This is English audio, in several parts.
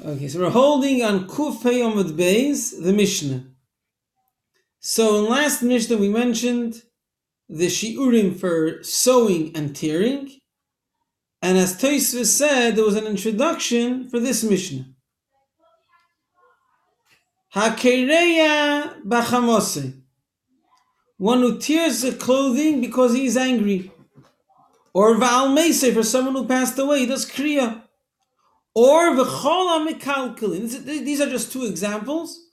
Okay, so we're holding on Kuf Peyomad Beis, the Mishnah. So in last Mishnah we mentioned the Shiurim for sewing and tearing. And as Toysva said, there was an introduction for this Mishnah. Hakereya bachamose. One who tears the clothing because he is angry. Or Va'al for someone who passed away, he does Kriya. Or V'chola Mikalkalin. These are just two examples.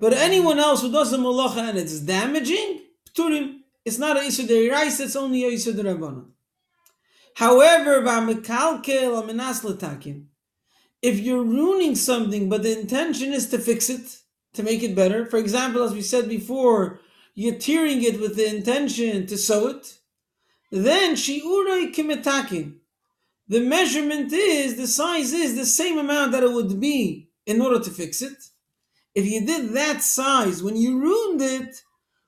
But anyone else who does the malacha and it's damaging, Pturim, it's not a Isur Deiraisa, it's only a Isur Derabana. However, Va'mikalkel Aminas Latakin. If you're ruining something, but the intention is to fix it, to make it better. For example, as we said before, you're tearing it with the intention to sew it. Then shi'uroi kimetakin. The measurement is, the size is the same amount that it would be in order to fix it. If you did that size when you ruined it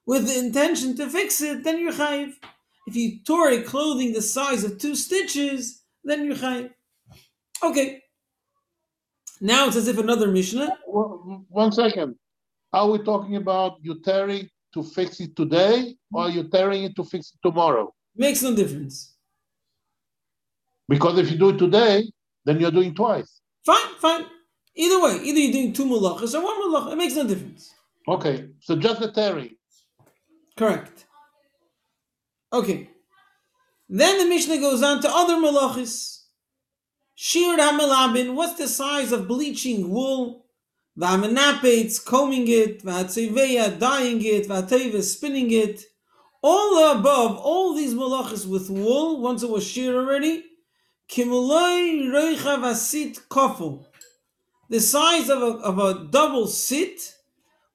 with the intention to fix it, then you're chayiv. If you tore a clothing the size of two stitches, then you're chayiv. Okay. Now it's as if another Mishnah. One second. Are we talking about you tearing to fix it today or are you tearing it to fix it tomorrow? Makes no difference. Because if you do it today, then you're doing twice. Fine, fine. Either way, either you're doing two mulachas or one mulach. It makes no difference. Okay, so just the tearing. Correct. Okay. Then the Mishnah goes on to other malachis. Shir hamelabin, what's the size of bleaching wool? V'amenapetz, combing it, v'hatzeveya, dyeing it, v'hateva, spinning it. All the above, all these malachas with wool, once it was shear already, kimuloi reicha vasit kofel. The size of a, of a double sit,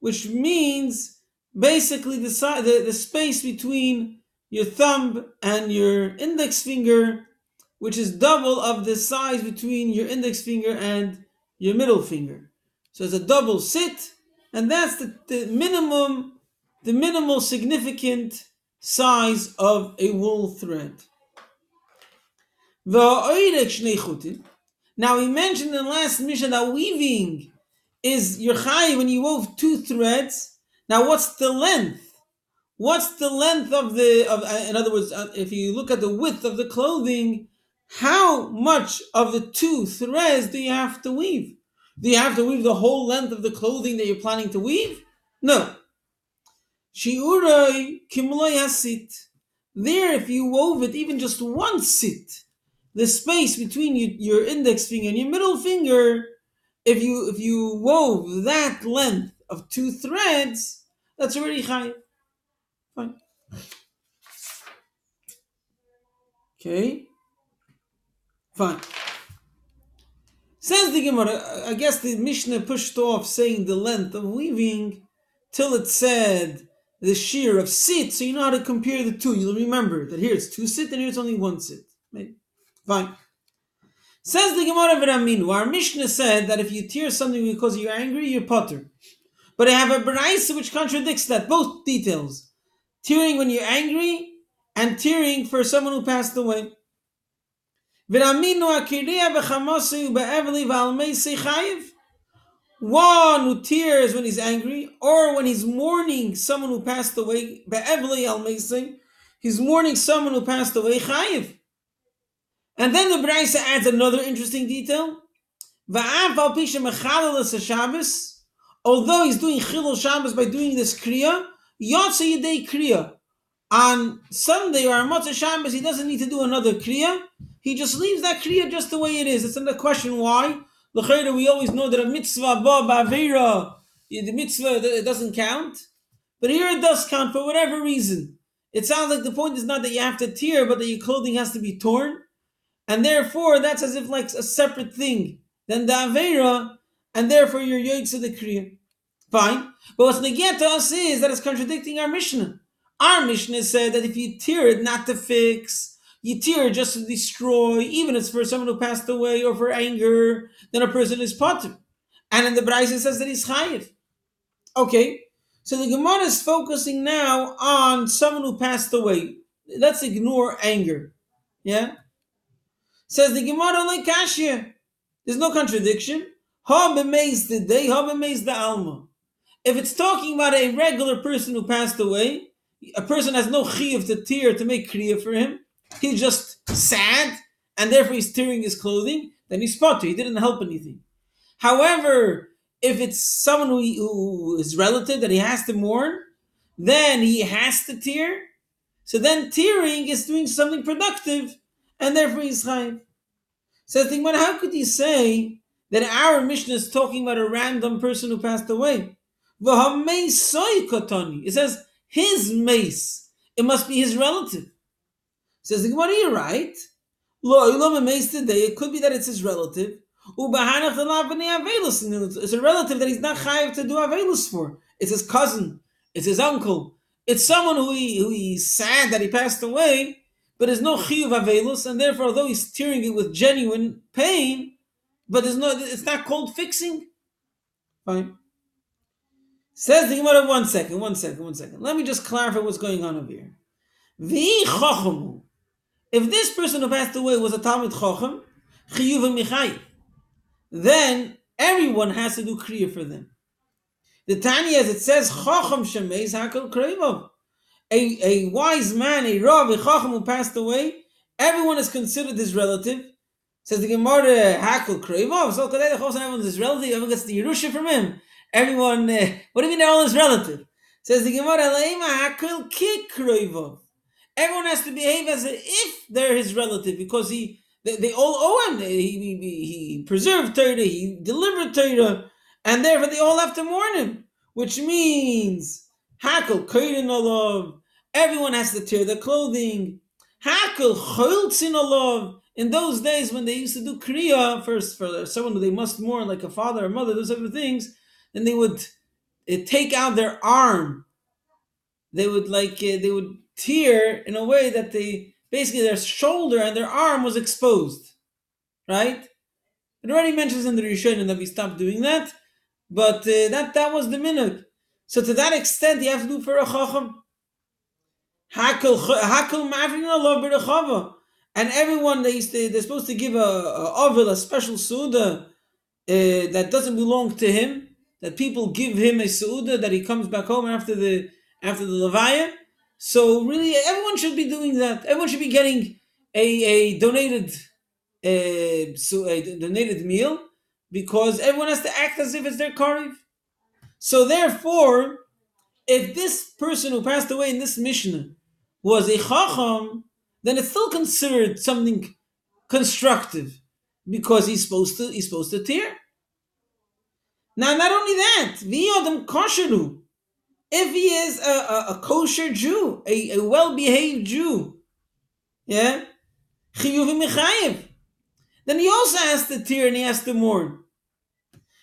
which means basically the, size, the, the space between your thumb and your index finger which is double of the size between your index finger and your middle finger. So it's a double sit, and that's the, the minimum, the minimal significant size of a wool thread. Now we mentioned in the last Mishnah that weaving is your chai when you wove two threads. Now what's the length? What's the length of the of? In other words, uh, if you look at the width of the clothing, how much of the two threads do you have to weave? Do you have to weave the whole length of the clothing that you're planning to weave? No. Shiurai kimloy hasit. There, if you wove it even just one sit, the space between you, your index finger and your middle finger, if you if you wove that length of two threads, that's already high. Fine. Okay. Fine. Says the Gemara, I guess the Mishnah pushed off saying the length of weaving till it said the shear of sit, so you know how to compare the two. You'll remember that here it's two sit and here it's only one sit. Maybe. Fine. Says the Gemara V'Raminu, our Mishnah said that if you tear something because you're angry, you're potter. But I have a Baraisa which contradicts that, both details. Tearing when you're angry and tearing for someone who passed away. One who tears when he's angry, or when he's mourning someone who passed away, he's mourning someone who passed away, chayiv. And then the Braisa adds another interesting detail. Although he's doing chilul Shabbos by doing this kriya, yotze yedei kriya. On Sunday or on Shabbos, he doesn't need to do another kriya he just leaves that kriya just the way it is. It's another question why. L'chayra, we always know that a mitzvah ba the mitzvah it doesn't count, but here it does count for whatever reason. It sounds like the point is not that you have to tear, but that your clothing has to be torn, and therefore that's as if like a separate thing than the avera, and therefore you're of the kriya. Fine, but what's negate to us is that it's contradicting our Mishnah. Our Mishnah said that if you tear it not to fix, Yitir just to destroy, even if it's for someone who passed away or for anger, then a person is potter. And in the Braisa says that he's chayiv. Okay, so the Gemara is focusing now on someone who passed away. Let's ignore anger. Yeah? Says the Gemara like Kashya. There's no contradiction. Ha the day, ha b'meis the alma. If it's talking about a regular person who passed away, a person has no chiyuv to tear to make kriya for him. He's just sad, and therefore he's tearing his clothing. Then he's potter. He didn't help anything. However, if it's someone who, who is relative that he has to mourn, then he has to tear. So then tearing is doing something productive, and therefore he's chayiv. Says the Gemara, how could you say that our Mishnah is talking about a random person who passed away? It says his mace. It must be his relative. Says the Gemara, you're right. It could be that it's his relative. It's a relative that he's not chayiv to do avelus for. It's his cousin. It's his uncle. It's someone who, he, who he's sad that he passed away, but there's no chiyuv avelus, and therefore, although he's tearing it with genuine pain, but it's not called fixing. Fine. Says the Gemara, one second, one second, one second. Let me just clarify what's going on over here. If this person who passed away was a Talmud Chochem, chiyuv michayiv, then everyone has to do kriya for them. The Tanya, as it says, chochem shemeis hakol kreivov. A, a wise man, a rav, a chochem who passed away, everyone is considered his relative. Says the Gemara, hakol kreivov. So kadei the everyone's his relative. Everyone gets the Yerusha from him. Everyone, uh, what do you mean they're all his relative? Says the Gemara, leima hakol kikreivov. Everyone has to behave as if they're his relative because he they, they all owe him. He, he, he preserved Torah, he delivered Torah, and therefore they all have to mourn him, which means hakel koyin olav. Everyone has to tear their clothing. Hakel choltzin olav. In those days when they used to do kriya first for someone they must mourn like a father or mother, those type of things, then they would uh, take out their arm. They would like uh, they would tear in a way that they basically their shoulder and their arm was exposed, right? It already mentions in the Rishonim that we stopped doing that, but uh, that that was the minute. So to that extent, you have to do for a chacham. Hakel hakel mavrin Allah and everyone they they're supposed to give a, a a special suda uh, that doesn't belong to him. That people give him a suda that he comes back home after the after the levaya. So really, everyone should be doing that. Everyone should be getting a, a donated uh, so a donated meal because everyone has to act as if it's their kariv. So therefore, if this person who passed away in this Mishnah was a chacham, then it's still considered something constructive because he's supposed to he's supposed to tear. Now, not only that, if he is a, a, a kosher Jew, a, a well behaved Jew, yeah, then he also has to tear and he has to mourn.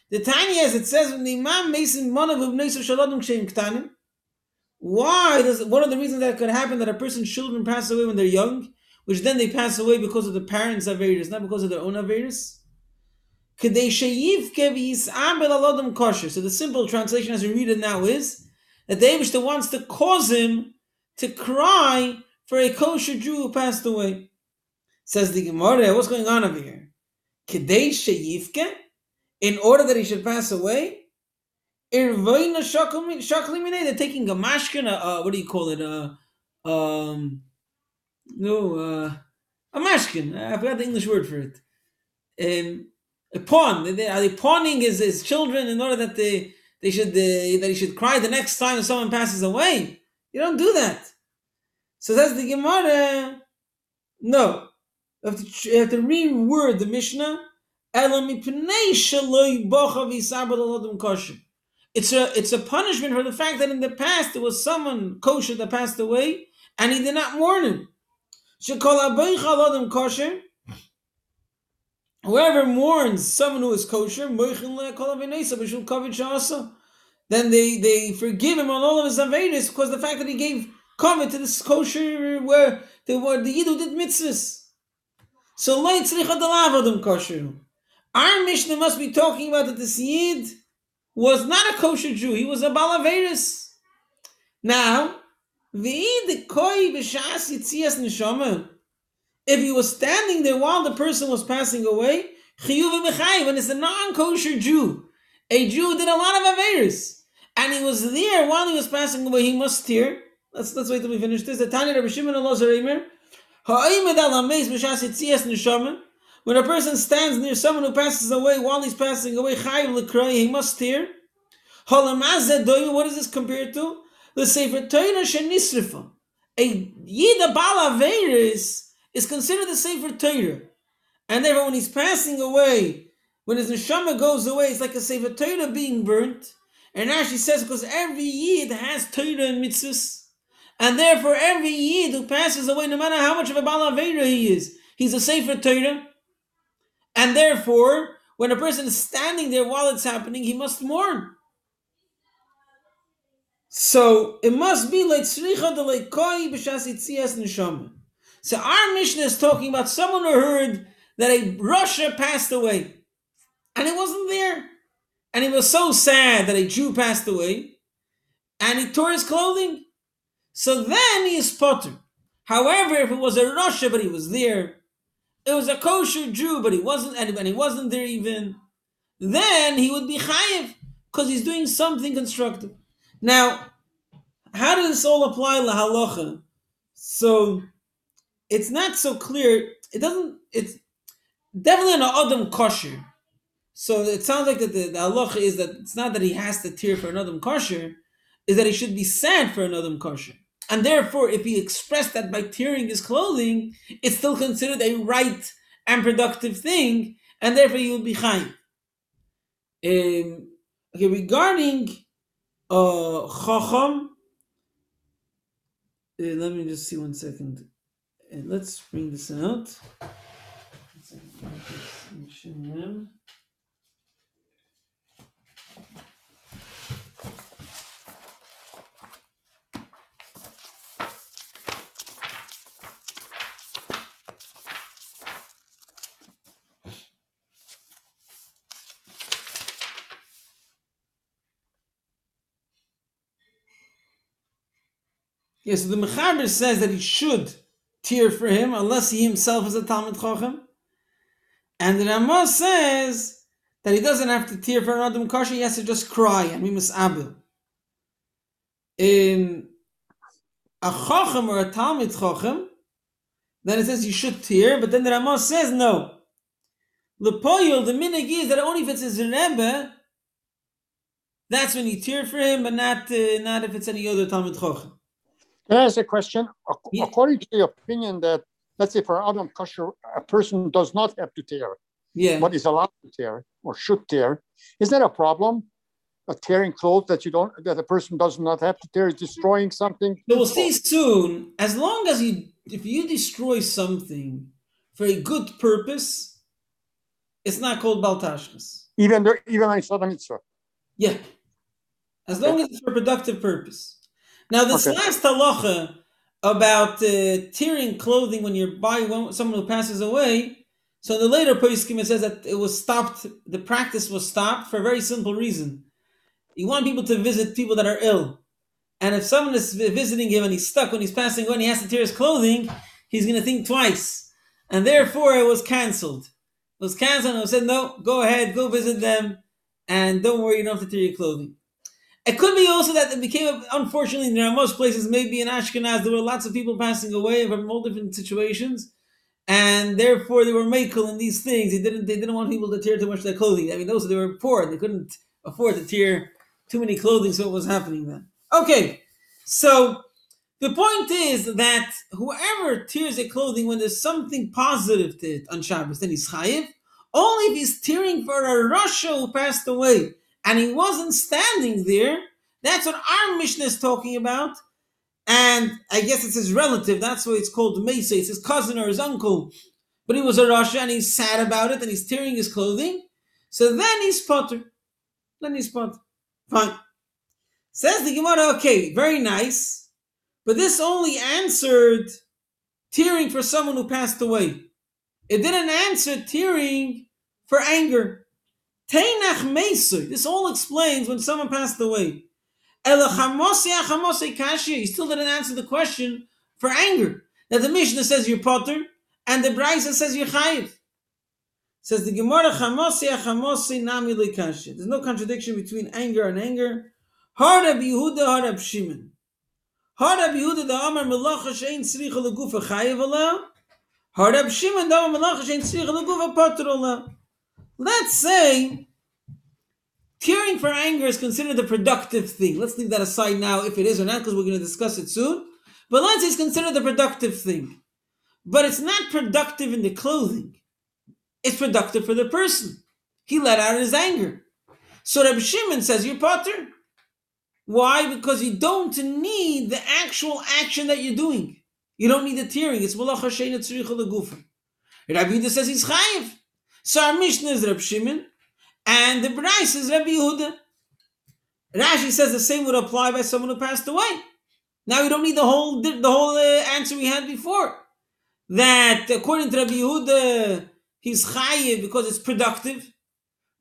The tiny as it says the Imam Mason Shaladim Why does one of the reasons that could happen that a person's children pass away when they're young, which then they pass away because of the parents' averus, not because of their own averus? So the simple translation as we read it now is that the Abishta wants to cause him to cry for a kosher Jew who passed away. Says the Gemara, what's going on over here? In order that he should pass away, they're taking a mashkin, uh, what do you call it? Uh, um, no, uh, a mashkin. I forgot the English word for it. Um, a pawn. Are they pawning his, his children in order that they they should that he should cry the next time someone passes away. You don't do that. So that's the Gemara. No, you have to, you have to reword the Mishnah. It's a it's a punishment for the fact that in the past there was someone kosher that passed away and he did not mourn him. Whoever mourns someone who is kosher, then they, they forgive him on all of his avedis because the fact that he gave comment to this kosher where the where the Yidu did mitzvahs. So kosher. Our Mishnah must be talking about that this Yid was not a kosher Jew, he was a balaveris. Now, if he was standing there while the person was passing away, when it's a non-kosher Jew, a Jew did a lot of Averis, and he was there while he was passing away, he must tear. Let's, let's wait till we finish this. The Tanya Rabbi Shimon Elazar Eimer, Ha'oimed al hameis b'shas yitzias neshama, when a person stands near someone who passes away while he's passing away, he must tear. What is this compared to? The Sefer Torah shenisrifa. A Yida Bala Averis is considered the Sefer Torah. And therefore, when he's passing away, when his neshama goes away, it's like a Sefer Torah being burnt. And now she says, because every Yid has Torah and mitzvahs. And therefore, every Yid who passes away, no matter how much of a Bala Avera he is, he's a Sefer Torah. And therefore, when a person is standing there while it's happening, he must mourn. So it must be like tzricha de leikoi b'shas itzias neshama. So our Mishnah is talking about someone who heard that a Russia passed away, and he wasn't there, and he was so sad that a Jew passed away, and he tore his clothing. So then he is potter. However, if it was a Russia but he was there, it was a kosher Jew but he wasn't, and he wasn't there even, then he would be chayiv because he's doing something constructive. Now, how does this all apply la halacha? So it's not so clear. It doesn't. It's definitely an adam kosher. So it sounds like that the, the halacha is that it's not that he has to tear for an adam kosher, is that he should be sad for an adam kosher. And therefore, if he expressed that by tearing his clothing, it's still considered a right and productive thing, and therefore he would be chayiv. Um, okay, regarding uh, chacham, uh, let me just see one second. Uh, let's bring this out. Second. Yes, the Mechaber says that he should tear for him unless he himself is a Talmud Chacham. And the Ramah says that he doesn't have to tear for Adam Kosher, he has to just cry and be mis'abil. In a Chacham or a Talmud Chacham, then it says you should tear, but then the Ramah says no. Lepoyel, the minig is that only if it's his Rebbe, that's when you tear for him, but not uh, not if it's any other Talmud Chacham. Can I ask a question? Yeah. According to the opinion that, let's say for Adam kosher, a person does not have to tear, Yeah. but is allowed to tear or should tear, is that a problem? A tearing clothes that you don't, that a person does not have to tear is destroying something? So we'll see soon. As long as you, if you destroy something for a good purpose, it's not called baltashkas. Even though, even on Sodom Mitzvah. Yeah, as long as it's for productive purpose. Now, this Okay. last halacha about uh, tearing clothing when you're by one, someone who passes away. So in the later poskim it says that it was stopped. The practice was stopped for a very simple reason. You want people to visit people that are ill, and if someone is visiting him and he's stuck when he's passing away and he has to tear his clothing, he's going to think twice, and therefore it was cancelled. It was cancelled, and it said, "No, go ahead, go visit them, and don't worry, you don't have to tear your clothing." It could be also that it became, unfortunately, there are most places, maybe in Ashkenaz, there were lots of people passing away from all different situations, and therefore they were makel in these things. They didn't, they didn't want people to tear too much of their clothing. I mean, those they were poor; they couldn't afford to tear too many clothing. So what was happening then? Okay, so the point is that whoever tears their clothing when there's something positive to it on Shabbos, then he's chayiv. Only if he's tearing for a Russia who passed away and he wasn't standing there. That's what our Mishnah is talking about. And I guess it's his relative. That's why it's called Mesa. It's his cousin or his uncle. But he was a Russia and he's sad about it and he's tearing his clothing. So then he's potter. Then he's potter. Fine. Says the Gemara, okay, very nice. But this only answered tearing for someone who passed away. It didn't answer tearing for anger. Teinach Meisui. This all explains when someone passed away. He still didn't answer the question for anger. That the Mishnah says you're potter and the Brisa says you're chayiv. Says the Gemara, Chamosi achamosi nami lekashya. There's no contradiction between anger and anger. Harab Yehuda, Harab Shimon. Harab Yehuda, the Amar Melacha shein tzricha legufa chayiv ala. Harab Shimon, the Amar Melacha shein tzricha legufa patur ala. Let's say tearing for anger is considered a productive thing. Let's leave that aside now if it is or not, because we're going to discuss it soon. But let's say it's considered a productive thing. But it's not productive in the clothing. It's productive for the person. He let out his anger. So Rabbi Shimon says, You're potter. Why? Because you don't need the actual action that you're doing. You don't need the tearing. It's Malach Hashem. Rabbi Yehuda says he's chayiv. So our Mishnah is Rabbi Shimon, and the Braisa is Rabbi Yehuda. Rashi says the same would apply by someone who passed away. Now we don't need the whole the whole uh, answer we had before. That according to Rabbi Yehuda, he's chayiv because it's productive.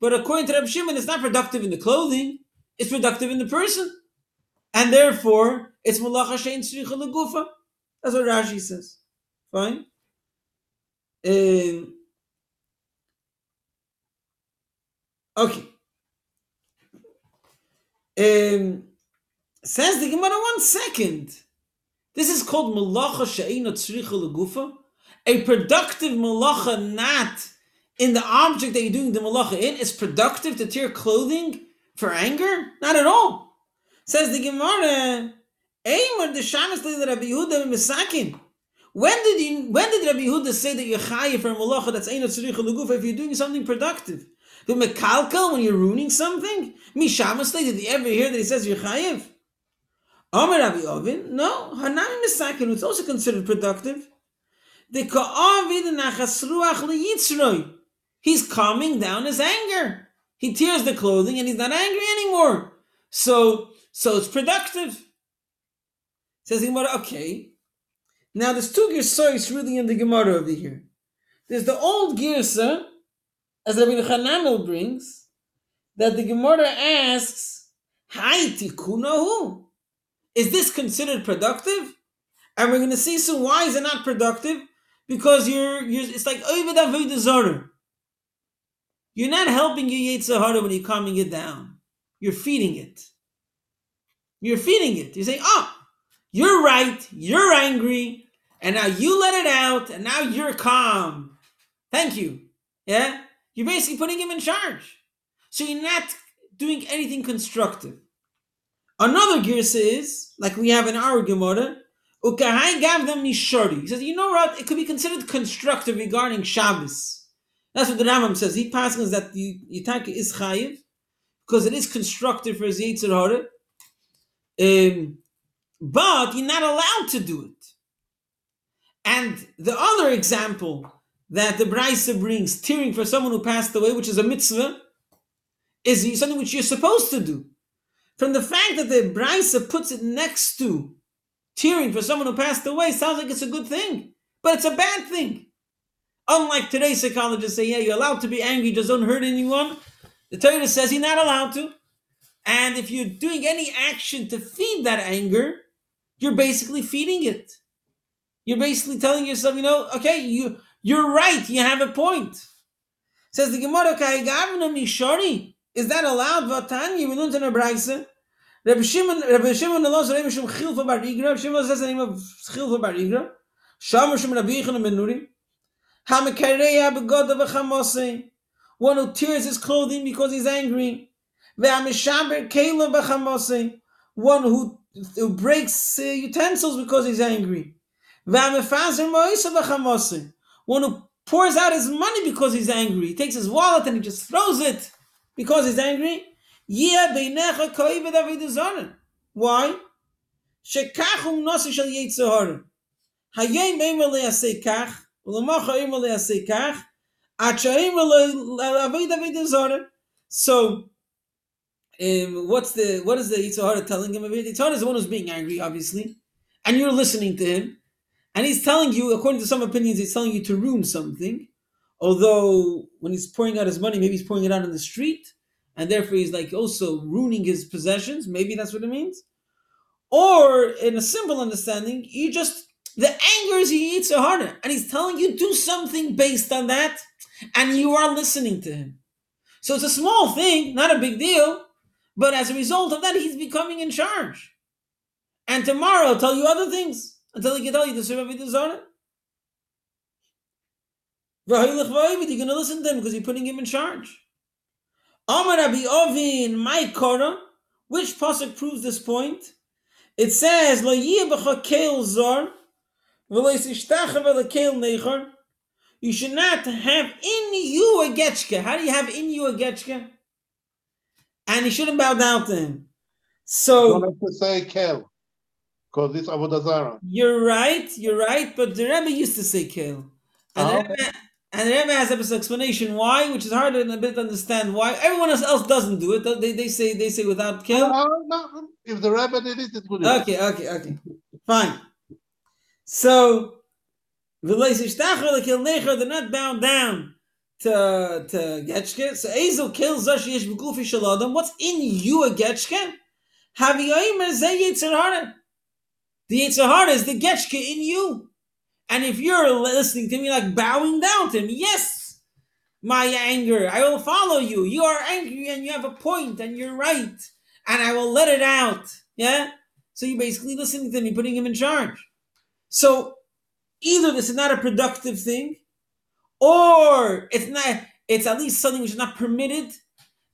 But according to Rabbi Shimon, it's not productive in the clothing, it's productive in the person. And therefore, it's malach hashem tzricha legufa. That's what Rashi says. Fine. Um, okay. Um, says the Gemara, one second. This is called malacha she'ena tzricha legufa. A productive malacha not in the object that you're doing the malacha in is productive to tear clothing for anger? Not at all. Says the Gemara, Eimer the Shamas Rabbi Yehuda Misakin. When did you when did Rabbi Yehuda say that you're chayiv for malacha that's ain't tzricha legufa if you're doing something productive? The mekalkel when you're ruining something? Mishamas did you ever hear that he says you're chayiv? Amar Rabbi Ovin, no, Hanami Misakin, it's also considered productive. The ka'avid nachasruach leyitzroi. He's calming down his anger. He tears the clothing and he's not angry anymore. So, so it's productive. Says Gemara, okay. Now there's two girsois really in the Gemara over here. There's the old girsa, as Rabbi Chananel brings, that the Gemara asks. Is this considered productive? And we're going to see soon why is it not productive? Because you're, you're it's like Avodah Zarah. You're not helping your Yetzirah when you're calming it down. You're feeding it. You're feeding it. You say, oh, you're right, you're angry, and now you let it out, and now you're calm. Thank you. Yeah? You're basically putting him in charge. So you're not doing anything constructive. Another girsa is, like we have in our Gemara, Ukahai gav them mishori. He says, you know what? It could be considered constructive regarding Shabbos. That's what the Rambam says. He passes that the Yitaka is chayiv because it is constructive for his Yitzhar. Um, but you're not allowed to do it. And the other example that the Braisa brings, tearing for someone who passed away, which is a mitzvah, is something which you're supposed to do. From the fact that the Braisa puts it next to tearing for someone who passed away, sounds like it's a good thing, but it's a bad thing. Unlike today's psychologists say, yeah, you're allowed to be angry, just don't hurt anyone. The Torah says you're not allowed to. And if you're doing any action to feed that anger, you're basically feeding it. You're basically telling yourself, you know, okay, you you're right, you have a point. Says the Gemara, mishori. Is that allowed? Vatanya, we learned in a brayse. Rabbi Shimon, Rabbi Shimon, Allah says, Rabbi Shimon Chilfa Bar Igra. Shimon says the name of Chilfa Bar Igra. Sham Shimon Rabbi Yechon Ben Nuri. Hamekareya begoda. One who tears his clothing because he's angry. Ve'amishaber kela v'chamose. One who, who breaks uh, utensils because he's angry. Ve'amifazer moisa v'chamose. One who pours out his money because he's angry. He takes his wallet and he just throws it because he's angry. Why? So, um, what's the what is the Yetzer Hara telling him? Yetzer Hara is the one who's being angry, obviously, and you're listening to him, and he's telling you, according to some opinions, he's telling you to ruin something. Although when he's pouring out his money, maybe he's pouring it out in the street and therefore he's like also ruining his possessions. Maybe that's what it means. Or in a simple understanding, you just the anger is he eats harder, and he's telling you do something based on that. and you are listening to him. So it's a small thing, not a big deal, but as a result of that, he's becoming in charge. And tomorrow, I'll tell you other things until he can tell you to serve Avodah Zarah. You're going to listen to him because you're putting him in charge. Amar Rabbi Ovin, my Korah, which pasuk proves this point? It says, "Lo yibacha keil zor, v'lo yisishtachar v'lekeil neichar." You should not have in you a getchka. How do you have in you a getchka? And you shouldn't bow down to him. You So don't have to say kel, because it's avodah zarah. you're right, you're right, but the Rebbe used to say kale. And, Oh. the Rebbe, and the Rebbe has an explanation why, which is hard to a bit to understand why. Everyone else else doesn't do it. They, they say they say without kale. No, no, if the rabbi did it, it would. Okay, okay, okay. Fine. So they're not bound down to to Getchke. So Ezel kills Zashi Yesh. What's in you a Getchke? Haviyomer Zeh Yetzer Hara. The Yetzer Hara is the Getchke in you. And if you're listening to me like bowing down to him, yes, my anger, I will follow you. You are angry and you have a point and you're right. And I will let it out. Yeah? So you're basically listening to me, putting him in charge. So either this is not a productive thing, or it's not it's at least something which is not permitted.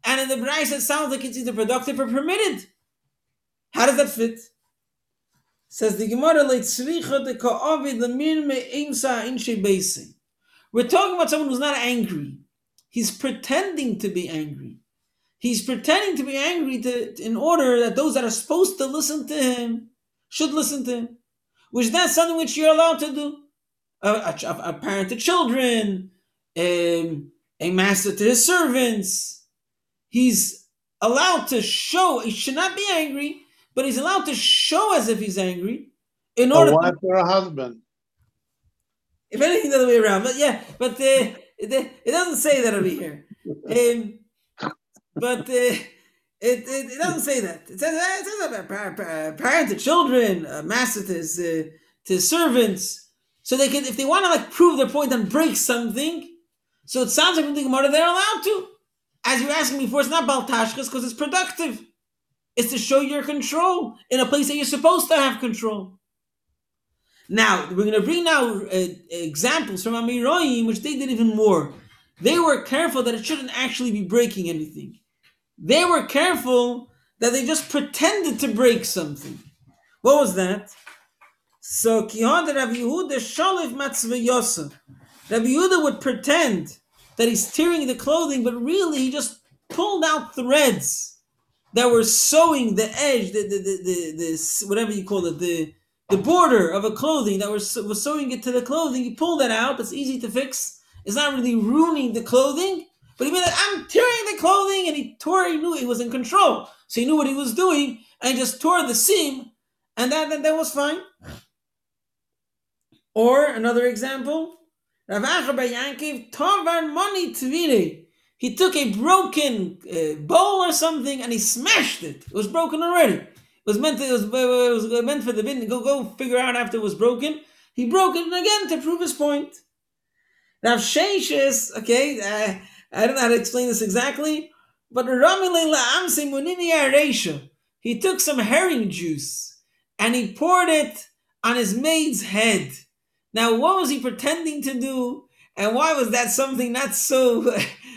And in the Braisa it sounds like it's either productive or permitted. How does that fit? Says the Gemara like "Tzricha de ka'avid lemir me'imsa inshe beising." We're talking about someone who's not angry. He's pretending to be angry. He's pretending to be angry to, in order that those that are supposed to listen to him should listen to him. Which that's something which you're allowed to do. A, a, a parent to children, um, a master to his servants. He's allowed to show, he should not be angry, but he's allowed to show as if he's angry in order A to wife or a husband. if anything, the other way around. But yeah, but uh, it, it doesn't say that over here. Um, but uh, it, it, it doesn't say that. It says, it says about par- par- parent to children, uh, master to his, uh, to servants. So they can, if they want to like prove their point and break something, so it sounds like from the Gemara they're allowed to. As you're asking me before, it's not baltashkas because it's productive. It's to show your control in a place that you're supposed to have control. Now we're going to bring now uh, examples from Amiroyim, which they did even more. They were careful that it shouldn't actually be breaking anything. They were careful that they just pretended to break something. What was that? So Kihad Rabbi Yehuda Shalif Matzvayosa. Rabbi Yehuda would pretend that he's tearing the clothing, but really he just pulled out threads that were sewing the edge, the the the, the, whatever you call it, the the border of a clothing that was was sewing it to the clothing. He pulled that out. it's easy to fix. It's not really ruining the clothing, but he made like, I'm tearing the clothing, and he tore. He knew he was in control, so he knew what he was doing, and just tore the seam, and that that, that was fine. Or another example, Rav Acha Bar Yankiv Tovar Moni Tvire. He took a broken uh, bowl or something and he smashed it. It was broken already. It was meant to, it was, it was meant for the bin. Go go figure out after it was broken. He broke it again to prove his point. Rav Sheshes, okay, uh, I don't know how to explain this exactly, but. He took some herring juice and he poured it on his maid's head. Now, what was he pretending to do, and why was that something not so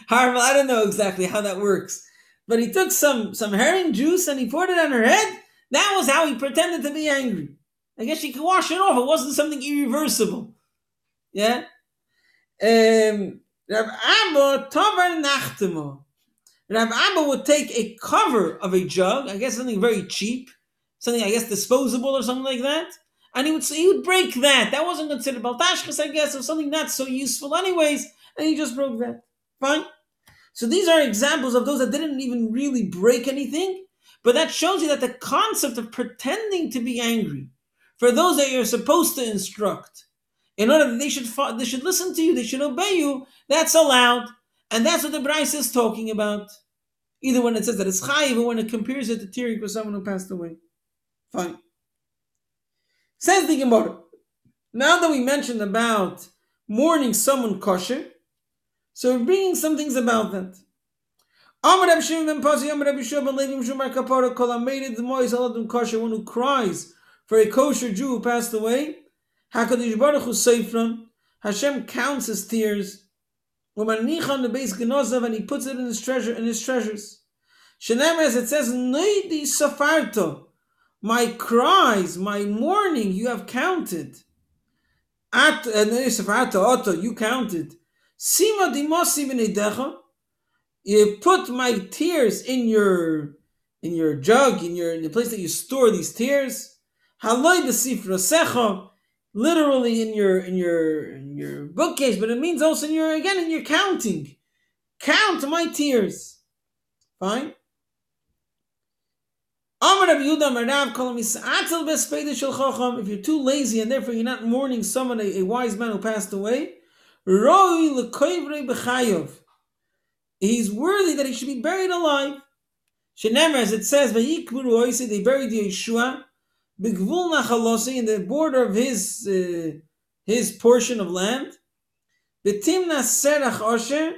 horrible? I don't know exactly how that works, but he took some some herring juice and he poured it on her head. That was how he pretended to be angry. I guess she could wash it off. It wasn't something irreversible. Yeah. Um, Rav Abba Tovar Nachtemo. Rav Abba would take a cover of a jug, I guess something very cheap, something I guess disposable or something like that, and he would he would break that. That wasn't considered baltashkas, I guess, or something not so useful, anyways, and he just broke that. Fine. So these are examples of those that didn't even really break anything, but that shows you that the concept of pretending to be angry for those that you're supposed to instruct, in order that they should they should listen to you, they should obey you, that's allowed, and that's what the Braisa is talking about. Either when it says that it's chayiv or when it compares it to tearing for someone who passed away. Fine. Says the Gemara. Now that we mentioned about mourning someone kosher, So we're bringing some things about that. Shimon ben one who cries for a kosher Jew who passed away. Hashem counts his tears. Umanichan the and he puts it in his treasure, in his treasures. As it says, my cries, my mourning, you have counted. At uh, Otto, you counted. Sima B'neidecha, you put my tears in your in your jug, in your in the place that you store these tears. Haloi b'sifrasecha, literally in your in your in your bookcase, but it means also in your again in your counting. Count my tears. Fine. If you're too lazy and therefore you're not mourning someone, a, a wise man who passed away, Roi Lekoivre B'Chayov. He's worthy that he should be buried alive. Shenemer, as it says, Vayikburu Oisi, they buried Yeshua, B'Gvul Nachalosi, in the border of his uh, his portion of land. B'Timna Serach Osher,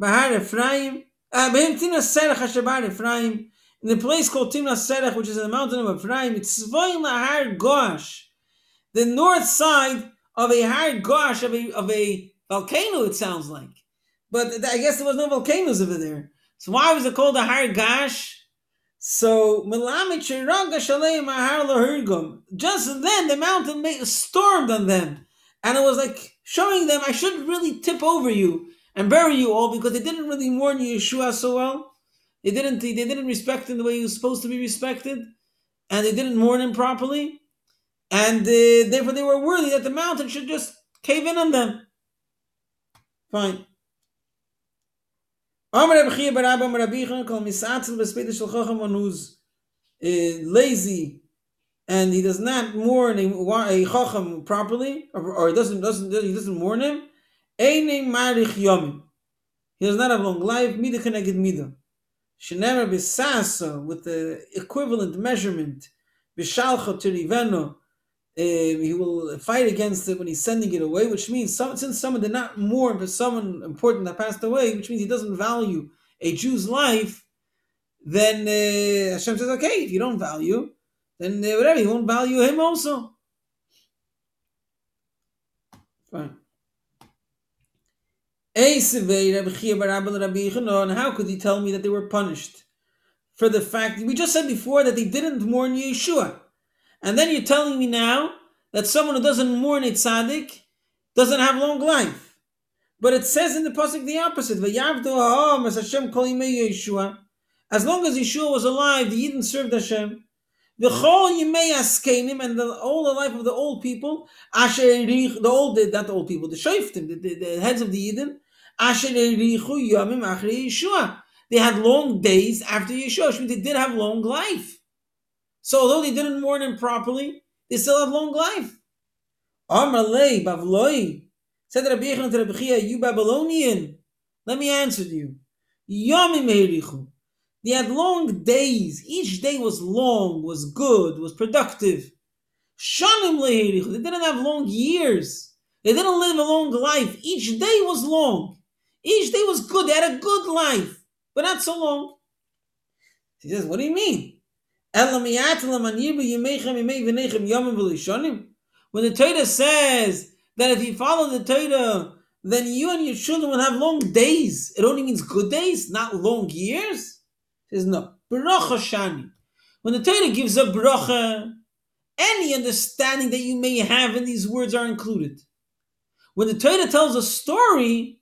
Bahar Ephraim, uh, B'Timna Serach Asher Bahar Ephraim, in the place called Timna Serach, which is in the mountain of Ephraim, it's Tzvoin Lahar Gosh, the north side of a Har Gosh, of a, of a volcano, it sounds like. But I guess there was no volcanoes over there. So why was it called a Har Gash? So just then the mountain made, stormed on them, and it was like showing them I shouldn't really tip over you and bury you all because they didn't really mourn Yeshua so well. They didn't they didn't respect him the way he was supposed to be respected, and they didn't mourn him properly, and uh, therefore they were worthy that the mountain should just cave in on them. Fine. Amar Reb Chia bar Abba Rabbi Yechon kol misatzel b'speda shel chacham one who's uh, lazy and he does not mourn a, a chacham properly, or, or doesn't doesn't he doesn't mourn him. Eine marich yomim. He does not have long life. Mida connected mida. Shenemer b'sasa with the equivalent measurement b'shalcha to riveno. Uh, he will fight against it when he's sending it away, which means some, since someone did not mourn for someone important that passed away, which means he doesn't value a Jew's life, then uh, Hashem says, okay, if you don't value, then uh, whatever, he won't value him also. Fine. How could he tell me that they were punished? For the fact, we just said before that they didn't mourn Yeshua. And then you're telling me now that someone who doesn't mourn a tzaddik doesn't have long life. But it says in the pasuk the opposite. As long as Yeshua was alive, the Yidden served Hashem. The whole Yimei Askenim and the, all the life of the old people, Asher the old, not the old people, the Shoftim, the, the, the heads of the Yidden, Asher Yamim Yeshua. They had long days after Yeshua, which means they did have long life. So although they didn't mourn him properly, they still have long life. Amalei Bavloi said Rabbi Yechon to Rabbi Chia, you Babylonian. Let me answer you. Yomim Herichu. They had long days. Each day was long, was good, was productive. Shanim Leherichu. They didn't have long years. They didn't live a long life. Each day was long. Each day was good. They had a good life, but not so long. He says, What do you mean? When the Torah says that if you follow the Torah, then you and your children will have long days. It only means good days, not long years. It says no. Bracha shani. When the Torah gives a bracha, any understanding that you may have in these words are included. When the Torah tells a story,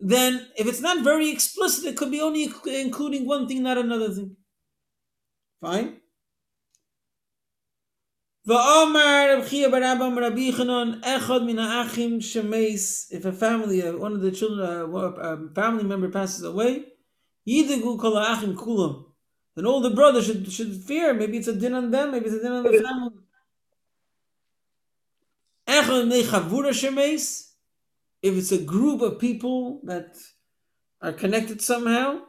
then if it's not very explicit, it could be only including one thing, not another thing. Fine. V'omar Reb Chia bar Abba Rabbi Chanon Echad min ha'achim shemeis. If a family, uh, one of the children, uh, a family member passes away, yidigu kol ha'achim kulam. Then all the brothers should should fear. Maybe it's a din on them. Maybe it's a din on the family. Echad min chavura. If it's a group of people that are connected somehow.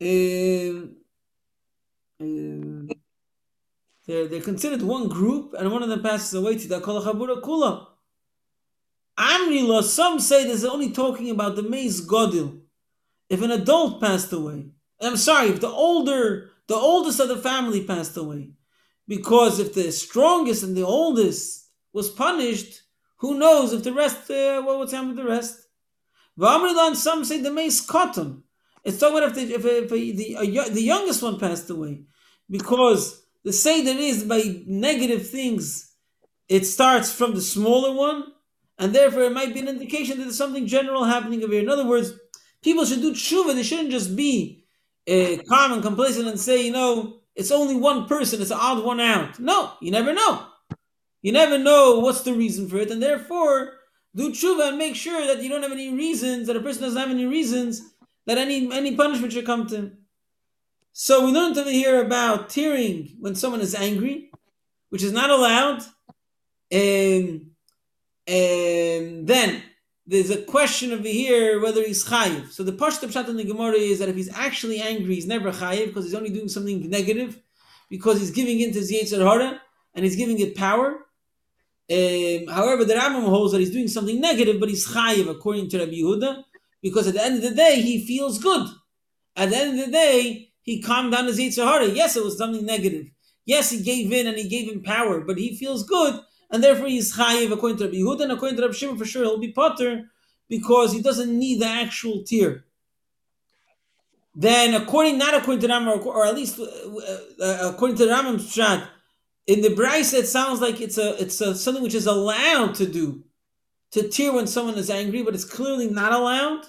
Uh, they're, they're considered one group, and one of them passes away to the Kol Chabura Kula. Amrila, some say this is only talking about the Mace Godil. If an adult passed away, I'm sorry, if the older, the oldest of the family passed away, because if the strongest and the oldest was punished, who knows if the rest, uh, what would happen with the rest? V'amrilan, some say the Mace Cotton. It's talking about if the, if, if the, uh, the youngest one passed away, because the say is by negative things, it starts from the smaller one, and therefore it might be an indication that there's something general happening over here. In other words, people should do tshuva. They shouldn't just be uh, calm and complacent and say, you know, it's only one person, it's an odd one out. No, you never know. You never know what's the reason for it, and therefore do tshuva and make sure that you don't have any reasons, that a person doesn't have any reasons that any any punishment should come to him. So we learned over here about tearing when someone is angry, which is not allowed. And, and then there's a question over here whether he's chayiv. So the pashta pshat in the Gemara is that if he's actually angry, he's never chayiv because he's only doing something negative, because he's giving in to his yetzer hara and he's giving it power. Um, however, the Rambam holds that he's doing something negative, but he's chayiv according to Rabbi Yehuda, because at the end of the day he feels good. At the end of the day, he calmed down his yetzer hara. Yes, it was something negative. Yes, he gave in and he gave him power, but he feels good, and therefore he's chayiv according to Rabbi Yehuda, and according to Rabbi Shimon for sure he'll be patur because he doesn't need the actual tear. Then, according not according to Rambam, or, at least uh, uh, according to Rambam's shot, in the Braisa it sounds like it's a it's a, something which is allowed to do to tear when someone is angry, but it's clearly not allowed.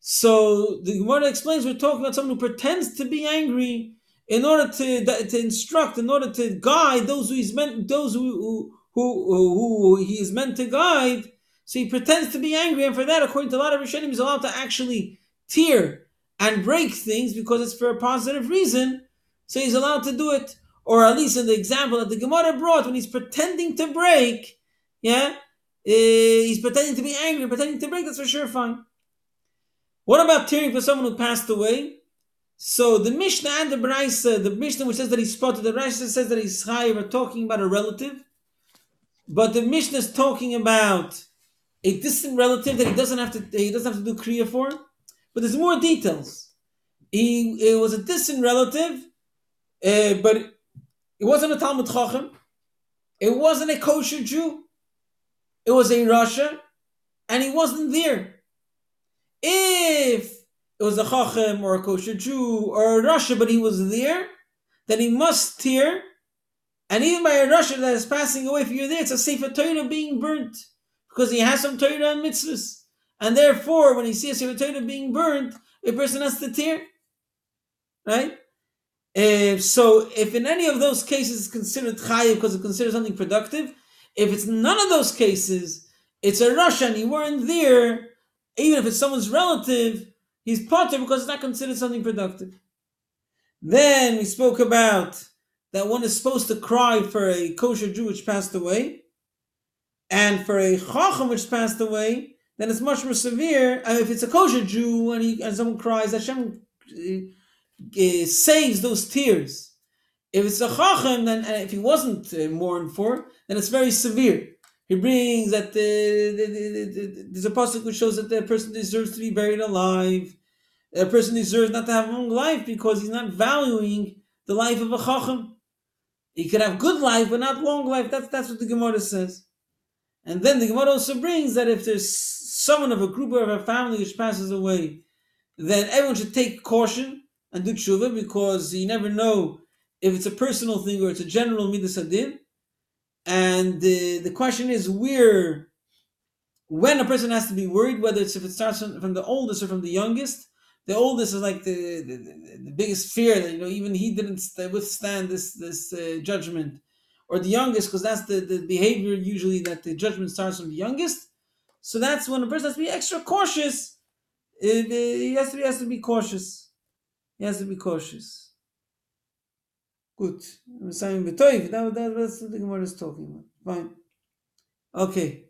So the Gemara explains we're talking about someone who pretends to be angry in order to to instruct, in order to guide those who he's meant, those who who who, who he is meant to guide. So he pretends to be angry, and for that, according to a lot of Rishonim, he's allowed to actually tear and break things because it's for a positive reason. So he's allowed to do it, or at least in the example that the Gemara brought, when he's pretending to break, yeah, uh, he's pretending to be angry, pretending to break. That's for sure fine. What about tearing for someone who passed away? So the Mishnah and the Braisa, the Mishnah which says that he spotted, the Rashi says that he's chayiv are talking about a relative, but the Mishnah is talking about a distant relative that he doesn't have to he doesn't have to do kriya for. But there's more details. He it was a distant relative, uh, but it wasn't a Talmud Chacham. It wasn't a kosher Jew. It was a rasha, and he wasn't there. If it was a Chacham or a kosher Jew or a rasha, but he was there, then he must tear. And even by a rasha that is passing away, if you're there, it's a Sefer Torah being burnt because he has some Torah and mitzvahs. And therefore, when he sees a Sefer Torah being burnt, a person has to tear. Right? So, if in any of those cases it's considered chayiv because it considers something productive, if it's none of those cases, it's a rasha and you weren't there, even if it's someone's relative, he's patur because it's not considered something productive. Then we spoke about that one is supposed to cry for a kosher Jew which passed away, and for a chacham which passed away, then it's much more severe. And if it's a kosher Jew and, he, and someone cries, Hashem uh, saves those tears. If it's a chacham, then and if he wasn't uh, mourned for, then it's very severe. He brings that the, the, the, there's a pasuk which shows that the person deserves to be buried alive. A person deserves not to have a long life because he's not valuing the life of a chacham. He could have good life, but not long life. That's that's what the Gemara says. And then the Gemara also brings that if there's someone of a group or of a family which passes away, then everyone should take caution and do tshuva because you never know if it's a personal thing or it's a general midas. And the, the question is where, when a person has to be worried, whether it's if it starts from, the oldest or from the youngest. The oldest is like the, the, the biggest fear that you know even he didn't withstand this this uh, judgment, or the youngest because that's the, the behavior usually that the judgment starts from the youngest. So that's when a person has to be extra cautious. He has to be has to be cautious. He has to be cautious. Good. I'm saying betoiv. That, that, that's what the Gemara is talking about. Fine. Okay.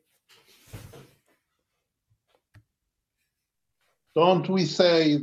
Don't we say